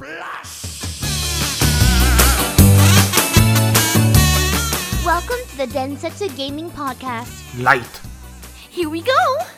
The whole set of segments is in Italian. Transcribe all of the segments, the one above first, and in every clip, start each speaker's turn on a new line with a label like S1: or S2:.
S1: Welcome to the Densetsu Gaming Podcast.
S2: Light.
S1: Here we go!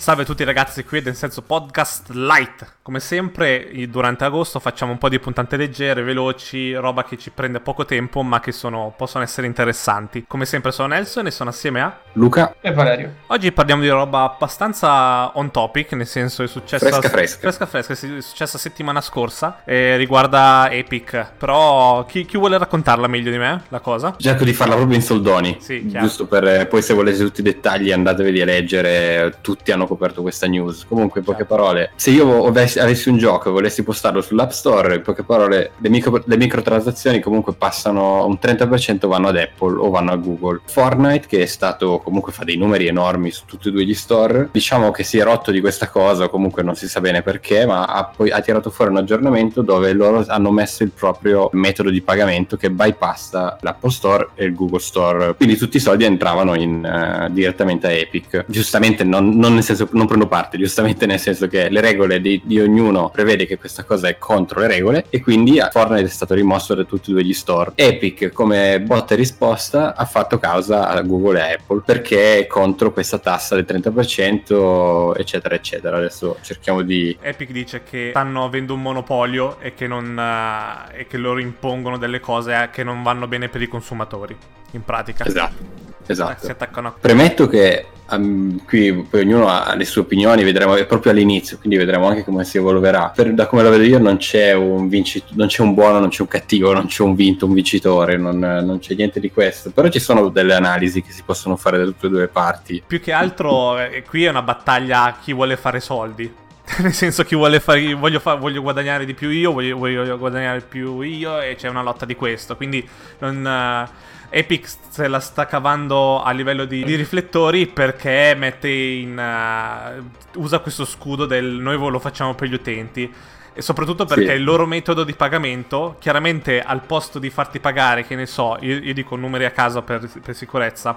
S2: Salve a tutti ragazzi, qui è Densenso Podcast Light. Come sempre, durante agosto facciamo un po' di puntate leggere, veloci, roba che ci prende poco tempo, ma che sono- possono essere interessanti. Come sempre sono Nelson e sono assieme a...
S3: Luca,
S4: E Valerio.
S2: Oggi parliamo di roba abbastanza on topic, nel senso è successo...
S3: Fresca, fresca.
S2: Fresca fresca, è successa settimana scorsa e riguarda Epic. Però chi, chi vuole raccontarla meglio di me, la cosa?
S3: cerco di farla proprio in soldoni.
S2: Sì, chiaro.
S3: giusto per eh, poi se volete tutti i dettagli andatevi a leggere, tutti hanno coperto questa news. Comunque, in poche
S2: Chiaro.
S3: parole, se io avessi, avessi un gioco e volessi postarlo sull'App Store, in poche parole, le, micro- le microtransazioni comunque passano un 30% vanno ad Apple o vanno a Google. Fortnite, che è stato comunque fa dei numeri enormi su tutti e due gli store, diciamo che si è rotto di questa cosa, comunque non si sa bene perché, ma ha poi ha tirato fuori un aggiornamento dove loro hanno messo il proprio metodo di pagamento che bypassa l'Apple Store e il Google Store. Quindi tutti i soldi entravano in, eh, direttamente a Epic. Giustamente, non, non nel senso, non prendo parte, giustamente nel senso che le regole di, di ognuno prevede che questa cosa è contro le regole e quindi a Fortnite è stato rimosso da tutti e due gli store. Epic, come botta e risposta, ha fatto causa a Google e Apple perché è contro questa tassa del 30%, eccetera, eccetera. Adesso cerchiamo di
S2: Epic dice che stanno avendo un monopolio e che, non, eh, e che loro impongono delle cose eh, che non vanno bene per i consumatori, in pratica.
S3: Esatto, esatto.
S2: Si attaccano a...
S3: Premetto che um, qui poi ognuno ha le sue opinioni, vedremo è proprio all'inizio, quindi vedremo anche come si evolverà. Per- da come la vedo io non c'è un vincitore, non c'è un buono, non c'è un cattivo, non c'è un vinto, un vincitore, non, non c'è niente di questo. Però ci sono delle analisi che si possono fare da tutte e due le parti.
S2: Più che altro, eh, qui è una battaglia a chi vuole fare soldi. Nel senso, chi vuole fare. Voglio, fa- voglio guadagnare di più io, voglio, voglio guadagnare più io, e c'è una lotta di questo. Quindi, non. eh, Epic se la sta cavando a livello di, di riflettori perché mette in. eh, usa questo scudo del noi lo facciamo per gli utenti. E soprattutto perché
S3: Sì.
S2: il loro metodo di pagamento, chiaramente al posto di farti pagare, che ne so, io, io dico numeri a caso per, per sicurezza,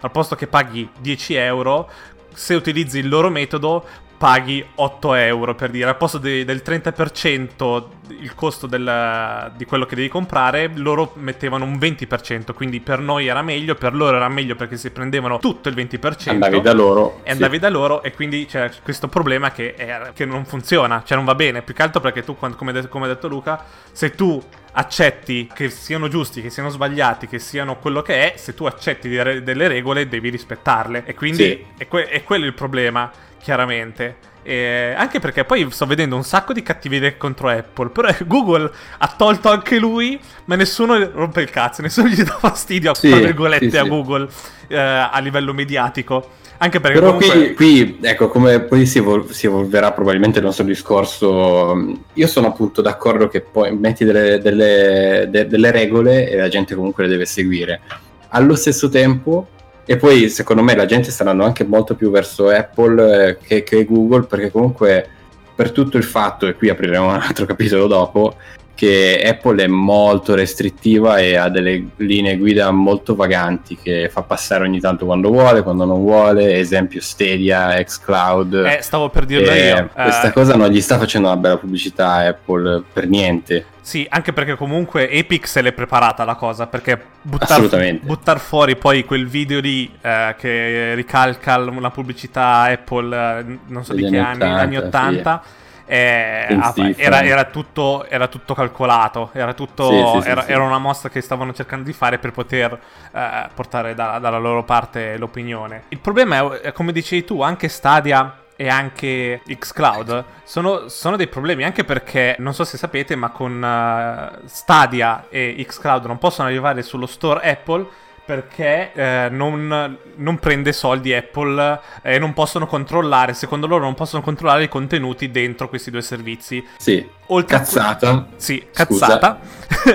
S2: al posto che paghi 10 euro, se utilizzi il loro metodo paghi 8 euro per dire. Al posto de- del 30% il costo del- di quello che devi comprare loro mettevano un 20% quindi per noi era meglio per loro era meglio perché si prendevano tutto il 20%
S3: Andavi da loro.
S2: e andavi da loro e quindi c'è questo problema che, è- che non funziona, cioè non va bene, più che altro perché tu, come, ha detto Luca, se tu accetti che siano giusti, che siano sbagliati, che siano quello che è, se tu accetti delle regole devi rispettarle. E quindi
S3: Sì.
S2: è, que- è quello il problema, chiaramente. E anche perché poi sto vedendo un sacco di cattiverie contro Apple. Però Google ha tolto anche lui, ma nessuno rompe il cazzo, nessuno gli dà fastidio,
S3: Sì,
S2: tra virgolette,
S3: sì,
S2: a
S3: sì.
S2: Google eh, a livello mediatico. Anche perché
S3: Però
S2: comunque...
S3: qui, qui, ecco, come poi si, evol- si evolverà probabilmente il nostro discorso, io sono appunto d'accordo che poi metti delle, delle- de- delle regole e la gente comunque le deve seguire. Allo stesso tempo, e poi secondo me la gente sta andando anche molto più verso Apple eh, che, che Google, perché comunque per tutto il fatto, e qui apriremo un altro capitolo dopo, che Apple è molto restrittiva e ha delle linee guida molto vaganti che fa passare ogni tanto quando vuole, quando non vuole, esempio Stadia, xCloud.
S2: Eh, stavo per dirlo io.
S3: Questa
S2: Eh,
S3: cosa non gli sta facendo una bella pubblicità a Apple per niente.
S2: Sì, anche perché comunque Epic se l'è preparata la cosa, perché buttar, buttar fuori poi quel video lì eh, che ricalca la pubblicità Apple, eh, non so di che
S3: anni
S2: anni, anni
S3: 80,
S2: 80, eh, ah, era, era tutto, era tutto calcolato, era, tutto,
S3: Sì, sì, sì,
S2: era,
S3: sì.
S2: era una mossa che stavano cercando di fare per poter eh, portare da- dalla loro parte l'opinione. Il problema è, eh, come dicevi tu, anche Stadia e anche Xcloud sono, sono dei problemi anche perché non so se sapete ma con eh, Stadia e Xcloud non possono arrivare sullo store Apple perché eh, non, non prende soldi Apple e non possono controllare, secondo loro non possono controllare i contenuti dentro questi due servizi.
S3: Sì,
S2: Oltre a-
S3: cazzata.
S2: sì,
S3: Scusa.
S2: cazzata.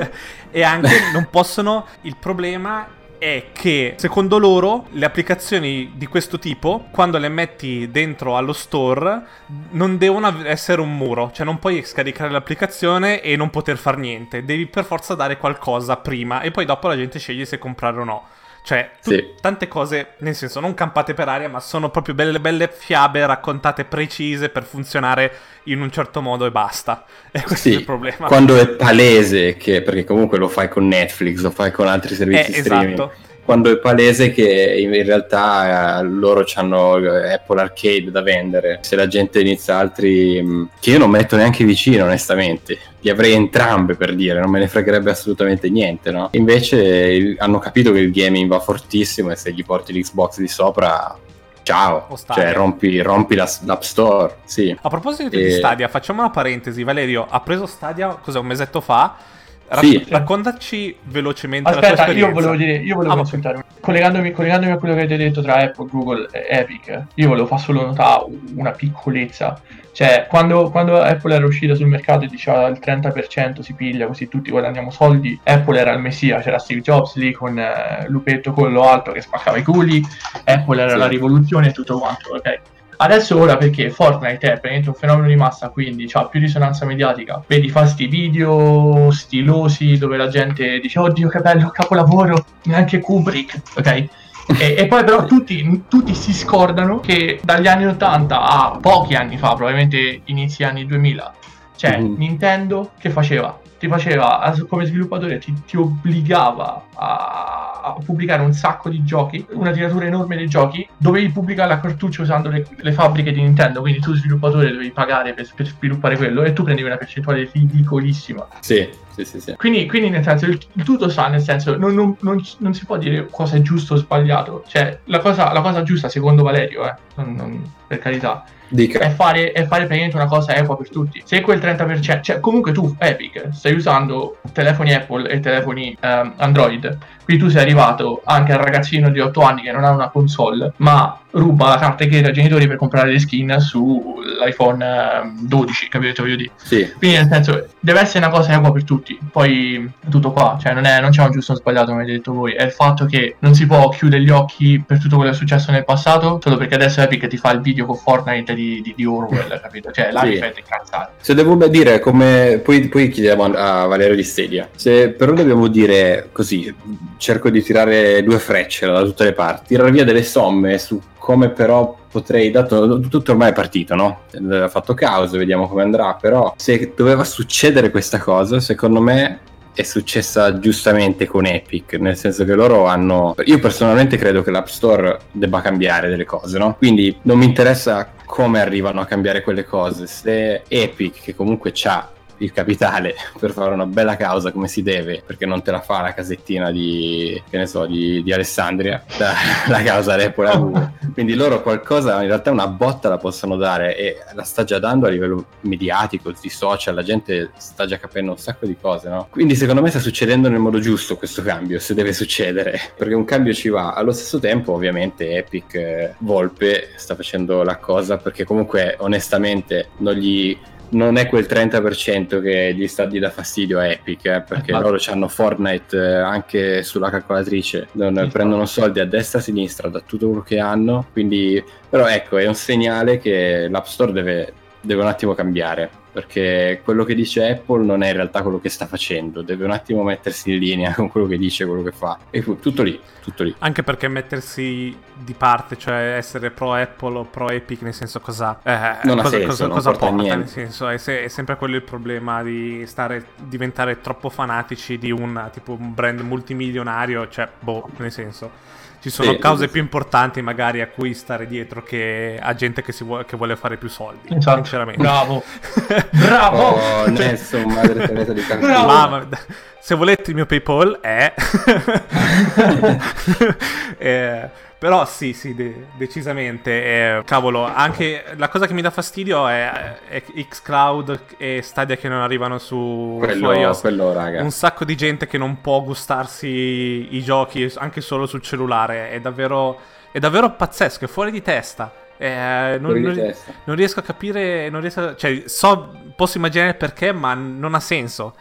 S2: e anche non possono. Il problema è che secondo loro le applicazioni di questo tipo, quando le metti dentro allo store, non devono essere un muro. Cioè non puoi scaricare l'applicazione e non poter fare niente. Devi per forza dare qualcosa prima e poi dopo la gente sceglie se comprare o no. Cioè, tu-
S3: Sì.
S2: tante cose, nel senso, non campate per aria, ma sono proprio belle belle fiabe raccontate precise per funzionare in un certo modo e basta. E questo
S3: Sì,
S2: è il problema.
S3: quando è palese che, perché comunque lo fai con Netflix, lo fai con altri servizi
S2: Eh,
S3: streaming.
S2: esatto.
S3: Quando è palese che in realtà eh, loro hanno Apple Arcade da vendere, se la gente inizia altri mh, che io non metto neanche vicino, onestamente, li avrei entrambe per dire, non me ne fregherebbe assolutamente niente, no? Invece hanno capito che il gaming va fortissimo e se gli porti l'Xbox di sopra, ciao, cioè rompi, rompi la- l'App Store, sì.
S2: A proposito di
S3: Eh,
S2: Stadia, facciamo una parentesi. Valerio ha preso Stadia, cos'è, un mesetto fa? Rac-
S3: Sì.
S2: Raccontaci velocemente
S4: Aspetta, io volevo dire, io volevo
S2: Ah,
S4: consultare. Collegandomi, collegandomi a quello che avete detto tra Apple, Google e Epic, io volevo fare solo notare una piccolezza. Cioè, quando, quando Apple era uscita sul mercato e diceva il 30% si piglia così tutti guadagniamo soldi, Apple era il messia, c'era Steve Jobs lì con eh, Lupetto collo alto che spaccava i culi, Apple era
S3: Sì.
S4: la rivoluzione e tutto quanto, ok? Adesso ora perché Fortnite è praticamente un fenomeno di massa, quindi ha più risonanza mediatica. Vedi, fa sti video stilosi dove la gente dice oddio che bello, capolavoro, neanche Kubrick, ok? E, e poi però tutti, tutti si scordano che dagli anni 80 a pochi anni fa, probabilmente inizi anni 2000, cioè
S3: Mhm.
S4: Nintendo che faceva? Ti faceva, come sviluppatore, ti, ti obbligava a, a pubblicare un sacco di giochi, una tiratura enorme di giochi, dovevi pubblicare la cartuccia usando le, le fabbriche di Nintendo, quindi tu sviluppatore dovevi pagare per, per sviluppare quello e tu prendevi una percentuale ridicolissima.
S3: Sì, sì, sì, sì.
S4: Quindi, quindi nel senso, il, il tutto sta nel senso, non, non- non- non si può dire cosa è giusto o sbagliato. Cioè, la cosa, la cosa giusta, secondo Valerio, eh, per carità, è fare, è fare praticamente una cosa equa per tutti. Se quel 30%, cioè comunque tu, Epic, stai usando telefoni Apple e telefoni ehm, Android, quindi tu sei arrivato anche al ragazzino di 8 anni che non ha una console, ma ruba la carta che ai genitori per comprare le skin sull'iPhone ehm, 12, capito che voglio dire?
S3: Sì,
S4: Quindi nel senso, deve essere una cosa equa per tutti. Poi tutto qua, cioè non, è, non c'è un giusto o sbagliato, come avete detto voi. È il fatto che non si può chiudere gli occhi per tutto quello che è successo nel passato, solo perché adesso Epic ti fa il video con Fortnite di, di, di Orwell, capito? Cioè là
S3: Sì.
S4: mi incazzare.
S3: Se devo dire come. Poi, poi chiediamo a Valerio di Stadia. Se però dobbiamo dire così, cerco di tirare due frecce da tutte le parti, tirare via delle somme su come però potrei, dato tutto ormai è partito, no? Ha fatto caos, vediamo come andrà, però se doveva succedere questa cosa, secondo me è successa giustamente con Epic, nel senso che loro hanno... Io personalmente credo che l'App Store debba cambiare delle cose, no? Quindi non mi interessa come arrivano a cambiare quelle cose, se Epic, che comunque c'ha il capitale per fare una bella causa come si deve, perché non te la fa la casettina di, che ne so, di, di Alessandria, la, la causa Apple a Google. Quindi loro qualcosa, in realtà una botta la possono dare e la sta già dando a livello mediatico, di social, la gente sta già capendo un sacco di cose, no? Quindi secondo me sta succedendo nel modo giusto questo cambio, se deve succedere, perché un cambio ci va. Allo stesso tempo ovviamente Epic eh, Volpe sta facendo la cosa perché comunque onestamente non gli non è quel 30% che gli sta di dà fastidio a Epic, eh, perché
S4: Ma-
S3: loro hanno Fortnite eh, anche sulla calcolatrice, non-
S4: Sì,
S3: prendono soldi a destra e a sinistra da tutto quello che hanno, quindi però ecco è un segnale che l'App Store deve, deve un attimo cambiare, perché quello che dice Apple non è in realtà quello che sta facendo, deve un attimo mettersi in linea con quello che dice, quello che fa, e tutto lì, tutto lì.
S2: Anche perché mettersi di parte, cioè essere pro Apple o pro Epic, nel senso cosa, eh,
S3: Non ha
S2: cosa,
S3: senso,
S2: cosa,
S3: non
S2: cosa
S3: porta
S2: porta?
S3: niente.
S2: Nel senso, è, se- è sempre quello il problema di stare, diventare troppo fanatici di un tipo un brand multimilionario, cioè, boh, nel senso. Ci sono
S3: Sì,
S2: cause
S3: sì.
S2: più importanti magari a cui stare dietro che a gente che, si vuole, che vuole fare più soldi.
S4: Esatto.
S2: Sinceramente.
S4: Bravo. Bravo.
S3: Oh, Nelson, madre Teresa di.
S4: Bravo.
S2: Mamma, se volete il mio PayPal è. Eh, però sì, sì, de- decisamente. eh, cavolo, anche la cosa che mi dà fastidio è, è Xcloud e Stadia che non arrivano su,
S3: Quello,
S2: iOS.
S3: quello raga.
S2: Un sacco di gente che non può gustarsi i giochi anche solo sul cellulare. È davvero, è davvero pazzesco, è fuori di testa. Eh, non, non-
S3: testa.
S2: non riesco a capire, non riesco a- cioè, so, posso immaginare il perché, ma non ha senso.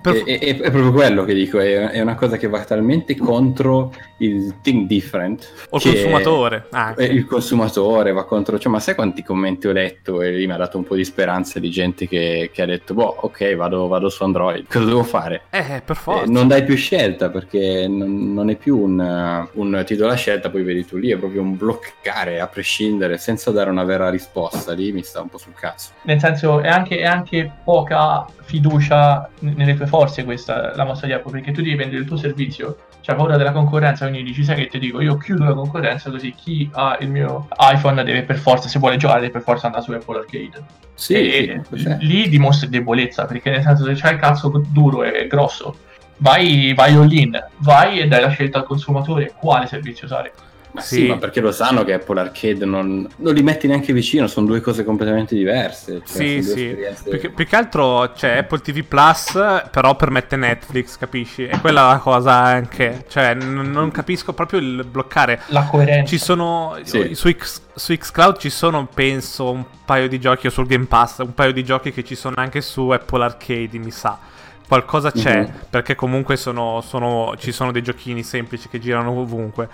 S2: Per-
S3: È, è- è proprio quello che dico, è, è una cosa che va talmente contro il think different.
S2: O il
S3: che-
S2: consumatore, anche.
S3: eh, Il consumatore va contro, cioè, ma sai quanti commenti ho letto e lì mi ha dato un po' di speranza di gente che, che ha detto, boh, ok, vado, vado su Android, cosa devo fare?
S2: Eh, per
S3: Eh,
S2: forza.
S3: non dai più scelta perché non, non è più un, un ti do la scelta, poi vedi tu lì, è proprio un bloccare a prescindere senza dare una vera risposta. Lì mi sta un po' sul cazzo.
S4: Nel senso, è anche, è anche poca fiducia nelle tue forze questa la mossa di Apple, perché tu devi vendere il tuo servizio, c'hai paura della concorrenza, quindi dici, sai che ti dico, io chiudo la concorrenza così chi ha il mio iPhone deve per forza, se vuole giocare, deve per forza andare su Apple Arcade.
S3: Sì,
S4: e
S3: sì,
S4: lì dimostri debolezza, perché nel senso se c'hai il cazzo duro e grosso, vai, vai all in, vai e dai la scelta al consumatore quale servizio usare.
S3: Ma
S2: sì.
S3: sì, ma perché lo sanno che Apple Arcade non, non li metti neanche vicino, sono due cose completamente diverse. cioè,
S2: Sì, sì.
S3: esperienze-
S2: Più che, più che altro c'è Apple TV Plus, però permette Netflix, capisci? E quella è la cosa anche. Cioè, n- non capisco proprio il bloccare.
S4: La coerenza.
S2: Ci sono
S3: Sì.
S2: su, X, su Xcloud ci sono, penso, un paio di giochi o sul Game Pass, un paio di giochi che ci sono anche su Apple Arcade, mi sa. Qualcosa c'è,
S3: Mhm.
S2: perché comunque sono, sono- ci sono dei giochini semplici che girano ovunque.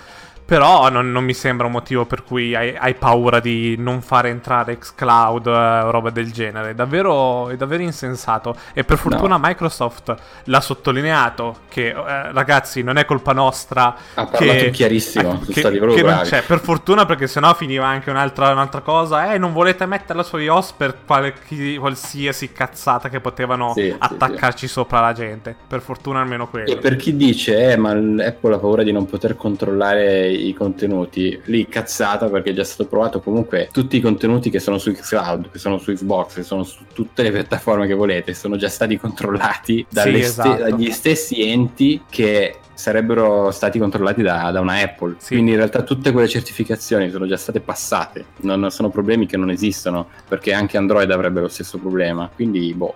S2: Però non, non mi sembra un motivo per cui hai, hai paura di non fare entrare Xcloud eh, o roba del genere. È davvero, è davvero insensato. E per fortuna Microsoft l'ha sottolineato che, eh, ragazzi, non è colpa nostra
S3: Ha parlato
S2: che,
S3: chiarissimo, sono
S2: che- che non c'è. Per fortuna, perché sennò finiva anche un'altra, un'altra cosa. Eh, non volete metterla su iOS per qualche- qualsiasi cazzata che potevano
S3: Sì, sì,
S2: attaccarci sopra la gente. Per fortuna, almeno quello.
S3: E per chi dice, eh, ma Apple ha paura di non poter controllare i contenuti, lì cazzata perché è già stato provato comunque tutti i contenuti che sono su Xcloud, che sono su Xbox, che sono su tutte le piattaforme che volete, sono già stati controllati ste-
S2: esatto.
S3: dagli stessi enti che sarebbero stati controllati da, da una Apple.
S2: Sì.
S3: Quindi in realtà tutte quelle certificazioni sono già state passate, non sono problemi che non esistono, perché anche Android avrebbe lo stesso problema. Quindi, boh,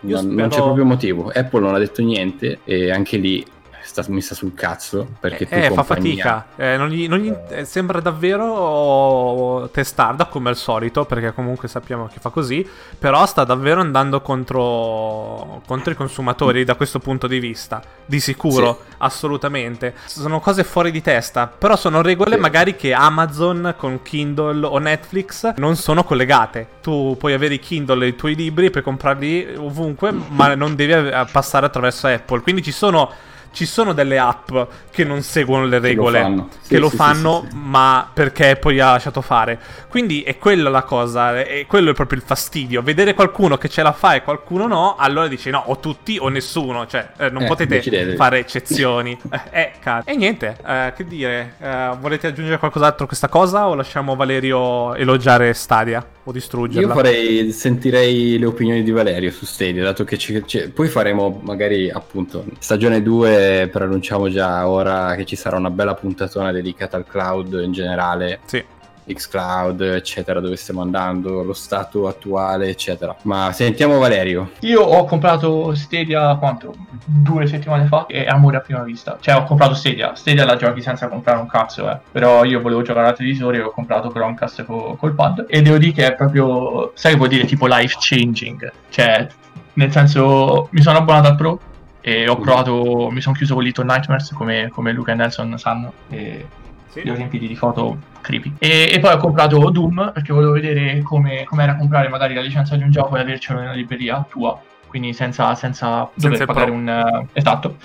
S3: non, non
S2: spero-
S3: c'è proprio motivo. Apple non ha detto niente e anche lì sta messa sul cazzo perché
S2: Eh, fa
S3: compagnia-
S2: fatica. Eh, non gli- non gli- eh, sembra davvero testarda come al solito, perché comunque sappiamo che fa così. Però sta davvero andando contro, contro i consumatori da questo punto di vista. Di sicuro, assolutamente. Sono cose fuori di testa. Però sono regole
S3: Sì.
S2: magari che Amazon con Kindle o Netflix non sono collegate. Tu puoi avere i Kindle e i tuoi libri, puoi comprarli ovunque, ma non devi eh, passare attraverso Apple. Quindi ci sono ci sono delle app che non seguono le
S3: Che lo
S2: regole,
S3: fanno.
S2: che
S3: Sì,
S2: lo
S3: sì,
S2: fanno,
S3: sì,
S2: ma perché poi ha lasciato fare. Quindi è quella la cosa, è quello è proprio il fastidio. Vedere qualcuno che ce la fa e qualcuno no, allora dici no, o tutti o nessuno, cioè eh, non
S3: Eh,
S2: potete
S3: decidetevi.
S2: fare eccezioni. eh, eh, cazzo. E niente, eh, che dire, eh, volete aggiungere qualcos'altro a questa cosa o lasciamo Valerio elogiare Stadia o distruggerla?
S3: Io farei, sentirei le opinioni di Valerio su Stadia, dato che ci- ci- poi faremo magari appunto stagione 2, preannunciamo già ora che ci sarà una bella puntatona dedicata al cloud in generale,
S2: Sì.
S3: Xcloud, eccetera, dove stiamo andando, lo stato attuale, eccetera. Ma sentiamo Valerio.
S4: Io ho comprato Stadia quanto? Due settimane fa e amore a prima vista. Cioè ho comprato Stadia, Stadia la giochi senza comprare un cazzo, eh. Però io volevo giocare al televisore e ho comprato Chromecast co- col pad. E devo dire che è proprio, sai che vuol dire tipo life changing? Cioè, nel senso, mi sono abbonato al Pro e ho provato, mi sono chiuso con Little Nightmares come, come Luca e Nelson sanno. E
S2: Sì.
S4: li ho riempiti di foto creepy. E, e poi ho comprato Doom perché volevo vedere come era comprare magari la licenza di un gioco e avercelo nella libreria tua, quindi senza, senza dover
S2: il
S4: pagare
S2: Pro.
S4: un... eh, esatto.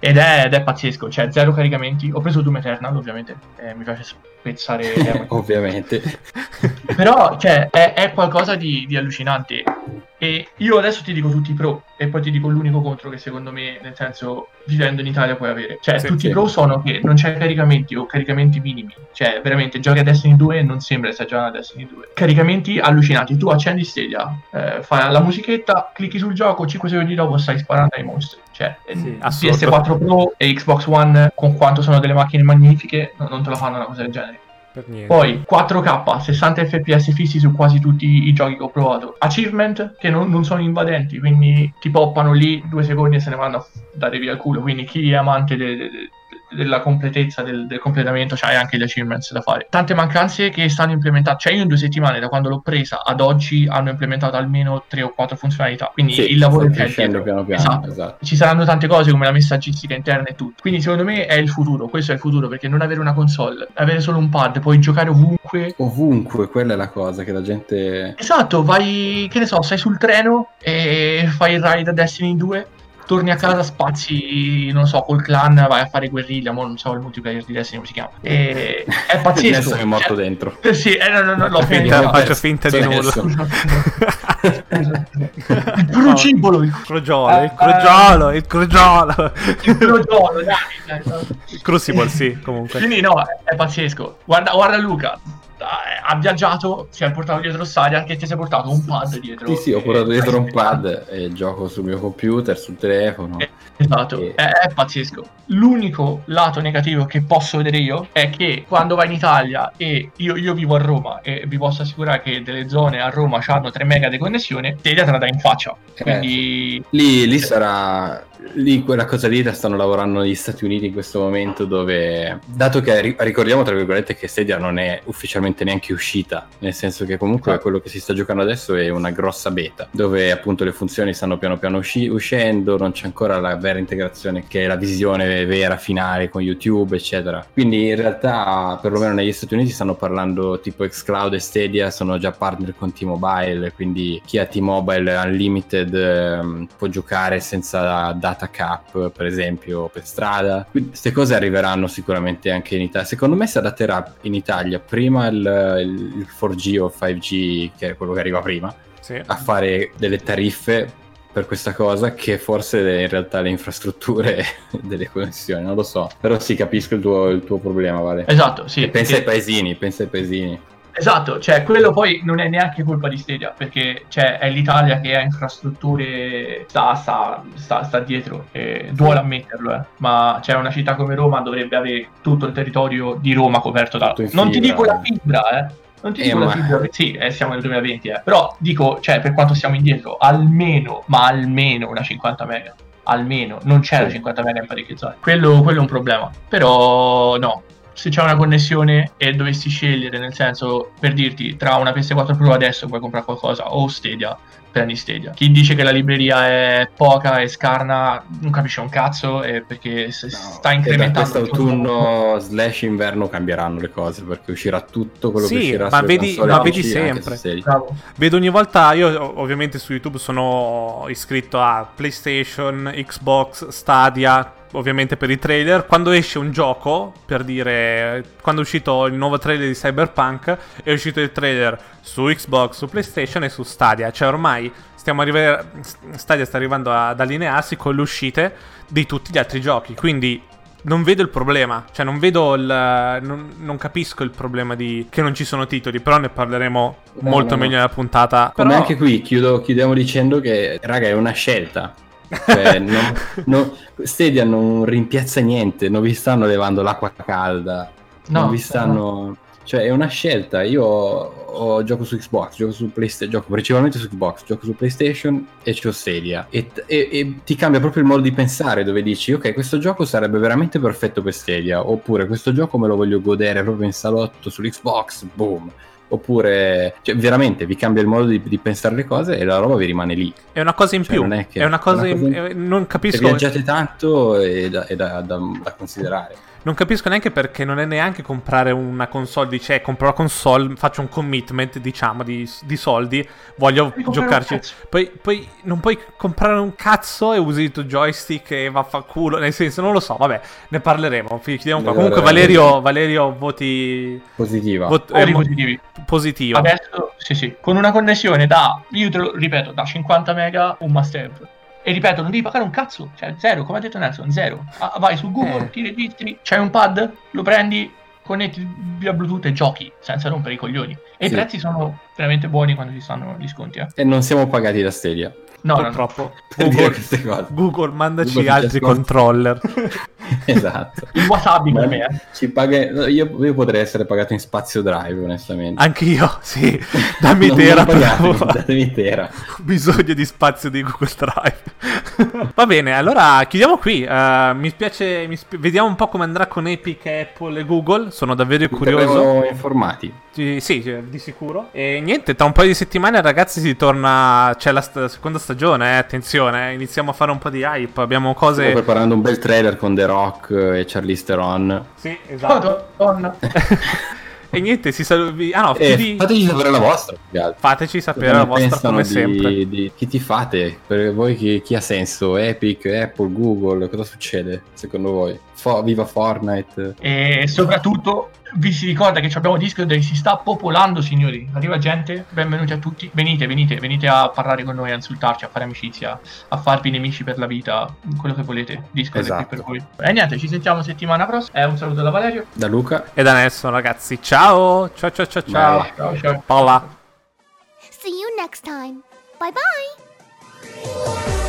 S4: Ed è, ed è pazzesco, cioè zero caricamenti. Ho preso Doom Eternal ovviamente, eh, mi piace spezzare.
S3: Ovviamente.
S4: Però, cioè, è, è qualcosa di, di allucinante. E io adesso ti dico tutti i pro, e poi ti dico l'unico contro che secondo me, nel senso, vivendo in Italia puoi avere. Cioè,
S2: Sì,
S4: tutti
S3: sì.
S4: i pro sono che non c'è caricamenti o caricamenti minimi. Cioè, veramente, giochi a Destiny 2 e non sembra che stai giocando a Destiny 2. Caricamenti allucinanti. Tu accendi Stadia, eh, fai la musichetta, clicchi sul gioco, 5 secondi dopo stai sparando ai mostri. Cioè,
S2: Sì,
S4: eh,
S2: assurdo.
S4: PS4 Pro e Xbox One, con quanto sono delle macchine magnifiche, no- non te la fanno una cosa del genere. Poi 4K, 60 fps fissi su quasi tutti i giochi che ho provato. Achievement che non, non sono invadenti, quindi ti poppano lì due secondi e se ne vanno a dare via il culo. Quindi chi è amante de- de- della completezza del, del completamento c'hai anche gli achievements da fare. Tante mancanze che stanno implementando, cioè io in due settimane da quando l'ho presa ad oggi hanno implementato almeno tre o quattro funzionalità, quindi
S3: Sì,
S4: il lavoro che è dietro.
S3: piano piano,
S4: Esatto.
S3: esatto.
S4: Ci saranno tante cose come la messaggistica interna e tutto. Quindi secondo me è il futuro, questo è il futuro perché non avere una console, avere solo un pad, puoi giocare ovunque.
S3: Ovunque, quella è la cosa che la gente...
S4: Esatto, vai, che ne so, sei sul treno e fai il ride a Destiny 2, torni a casa, spazi, non so, col clan, vai a fare guerriglia, mo non so il multiplayer di Destiny come si chiama. E... È pazzesco.
S3: Adesso è morto
S4: cioè-
S3: dentro.
S4: Eh, Sì, eh, no, no, no, l'ho
S2: Finta-
S4: finito.
S2: faccio finta di nulla.
S4: Il crucibolo, il
S2: Crogiolo, il crogiolo, il crogiolo.
S4: cruciolo, dai, dai.
S2: Il Crucible, sì, comunque.
S4: Quindi no, è, pazzesco. Guarda, guarda Luca, ha viaggiato, si è portato dietro Stadia, anche te si è portato un pad dietro.
S3: Sì, sì, ho portato dietro un
S4: Eh,
S3: pad e gioco sul mio computer, sul telefono.
S4: Eh, Esatto,
S3: E-
S4: è, è pazzesco. L'unico lato negativo che posso vedere io è che quando vai in Italia e io, io vivo a Roma e vi posso assicurare che delle zone a Roma hanno 3 mega di connessione, Stadia te la dà in faccia.
S3: Eh,
S4: Quindi
S3: Lì, lì sarà. Lì quella cosa lì la stanno lavorando negli Stati Uniti in questo momento dove. Dato che ri- ricordiamo tra virgolette che Stadia non è ufficialmente neanche uscita. Nel senso che comunque
S4: Esatto.
S3: quello che si sta giocando adesso è una grossa beta. Dove appunto le funzioni stanno piano piano usci- uscendo. Non c'è ancora la vera integrazione che è la visione vera finale con YouTube, eccetera. Quindi in realtà, perlomeno negli Stati Uniti stanno parlando tipo Xcloud e Stadia sono già partner con T-Mobile. Quindi chi ha T-Mobile Unlimited ehm, può giocare senza data cap, per esempio, per strada. Quindi queste cose arriveranno sicuramente anche in Italia. Secondo me si adatterà in Italia prima il, il- il 4G o 5G, che è quello che arriva prima,
S2: Sì.
S3: a fare delle tariffe per questa cosa che forse in realtà le infrastrutture delle connessioni, non lo so. Però sì, capisco il tuo, il tuo problema, Vale.
S4: esatto, sì.
S3: E pensa ai
S4: perché-
S3: paesini, pensa ai paesini.
S4: Esatto, cioè quello poi non è neanche colpa di Stadia, perché cioè, è l'Italia che ha infrastrutture, sta, sta, sta, sta dietro, e duole ammetterlo, eh. ma c'è una città come Roma dovrebbe avere tutto il territorio di Roma coperto da... Non ti dico la fibra, eh. Non ti
S3: Eh,
S4: dico la
S3: ma-
S4: fibra, sì, eh, siamo nel 2020, eh. però dico, cioè, per quanto siamo indietro, almeno, ma almeno una 50 mega. Almeno, non c'è la
S3: Sì.
S4: 50 mega in parecchie zone. Quello, quello è un problema. Però no, se c'è una connessione e dovessi scegliere, nel senso, per dirti, tra una PS4 Pro adesso puoi comprare qualcosa o Stadia, prendi Stadia. Chi dice che la libreria è poca e scarna non capisce un cazzo perché se sta incrementando...
S3: quest'autunno slash inverno cambieranno le cose perché uscirà tutto quello
S2: Sì,
S3: che uscirà
S2: ma vedi- ma vedi sempre. Vedo ogni volta, io ov- ovviamente su YouTube sono iscritto a PlayStation, Xbox, Stadia, ovviamente per i trailer. Quando esce un gioco, per dire, quando è uscito il nuovo trailer di Cyberpunk, è uscito il trailer su Xbox, su PlayStation e su Stadia. Cioè ormai stiamo arrivando, Stadia sta arrivando ad allinearsi con le uscite di tutti gli altri giochi. Quindi non vedo il problema, cioè non vedo il. Non, non capisco il problema di che non ci sono titoli, però ne parleremo
S3: No,
S2: molto
S3: no, no.
S2: meglio nella puntata.
S3: Come
S2: Però-
S3: anche qui, chiudo- chiudiamo dicendo che, raga, è una scelta. Cioè, non- non- Stadia non rimpiazza niente, non vi stanno levando l'acqua calda,
S4: No,
S3: non vi stanno... Cioè, è una scelta. Io ho- gioco su Xbox, gioco su PlayStation, gioco principalmente su Xbox, gioco su PlayStation e c'ho Stadia. E, e- e ti cambia proprio il modo di pensare, dove dici, ok, questo gioco sarebbe veramente perfetto per Stadia, oppure questo gioco me lo voglio godere proprio in salotto sull'Xbox, boom. Oppure, cioè, veramente vi cambia il modo di, di pensare le cose e la roba vi rimane lì.
S2: È una cosa in
S3: Cioè,
S2: più.
S3: non è che-
S2: è una cosa,
S3: è una
S2: in-
S3: cosa in-
S2: eh, Non
S3: Se
S2: capisco.
S3: viaggiate tanto è da, è da- da- da considerare.
S2: Non capisco neanche perché non è neanche comprare una console. Dice, eh, compro la console, faccio un commitment, diciamo, di, di soldi. Voglio
S4: comprare
S2: giocarci. Poi, poi non puoi comprare un cazzo e usi il tuo joystick e vaffanculo. Nel senso, non lo so, vabbè, ne parleremo. Chiudiamo qua. Comunque. Valerio, Valerio voti.
S3: Positiva.
S2: vot- eh,
S4: positivi.
S2: positivo.
S4: Adesso, sì, sì, con una connessione da, io te lo ripeto, da 50 mega un must have. E ripeto, non devi pagare un cazzo, cioè zero, come ha detto Nelson, zero. Ah, vai su Google,
S2: Eh.
S4: ti registri, c'hai un pad, lo prendi, connetti via Bluetooth e giochi, senza rompere i coglioni. E
S3: Sì.
S4: i prezzi sono veramente buoni quando ci stanno gli sconti, eh.
S3: E non siamo pagati da Stadia.
S4: No, no, no.
S2: Purtroppo.
S3: Per dire
S2: Google. Google, mandaci
S3: Google ci
S2: altri controller.
S3: esatto.
S4: Il wasabi per me, eh.
S3: ci paga- io, io potrei essere pagato in spazio drive, onestamente.
S2: Anch'io, sì. Dammi
S3: Non-
S2: Tera, favore.
S3: datemi Tera.
S2: Ho bisogno di spazio di Google Drive. Va bene, allora chiudiamo qui. Eh, mi spiace, mi spi- vediamo un po' come andrà con Epic, Apple e Google. Sono davvero
S3: Vi
S2: curioso.
S3: informati.
S2: Sì, sì, di sicuro. E niente, tra un paio di settimane, ragazzi, si torna. C'è la st- seconda stagione, eh, attenzione. eh, Iniziamo a fare un po' di hype. Abbiamo
S3: Stiamo
S2: cose.
S3: preparando un bel trailer con The Rock e Charlize Theron.
S2: Sì, esatto.
S4: Madonna.
S2: e niente, si saluti. Ah no,
S3: E
S2: chiudi-
S3: fateci sapere la vostra.
S2: fateci sapere la vostra come
S3: di-
S2: sempre.
S3: di- chi ti fate? Per voi chi, chi ha senso? Epic, Apple, Google? Cosa succede secondo voi? Fo- viva Fortnite?
S4: E soprattutto vi si ricorda che abbiamo Discord e si sta popolando, signori. Arriva gente, benvenuti a tutti. Venite, venite, venite a parlare con noi, a insultarci, a fare amicizia, a farvi nemici per la vita, quello che volete. Discord è
S3: Esatto.
S4: qui per voi. E niente, ci sentiamo settimana prossima. Eh, un saluto da Valerio.
S3: Da Luca?
S2: E da Nelson, ragazzi. Ciao. Ciao, ciao, ciao, ciao.
S3: Bye.
S4: Ciao, ciao.
S2: Paola.
S1: See you next time. Bye bye.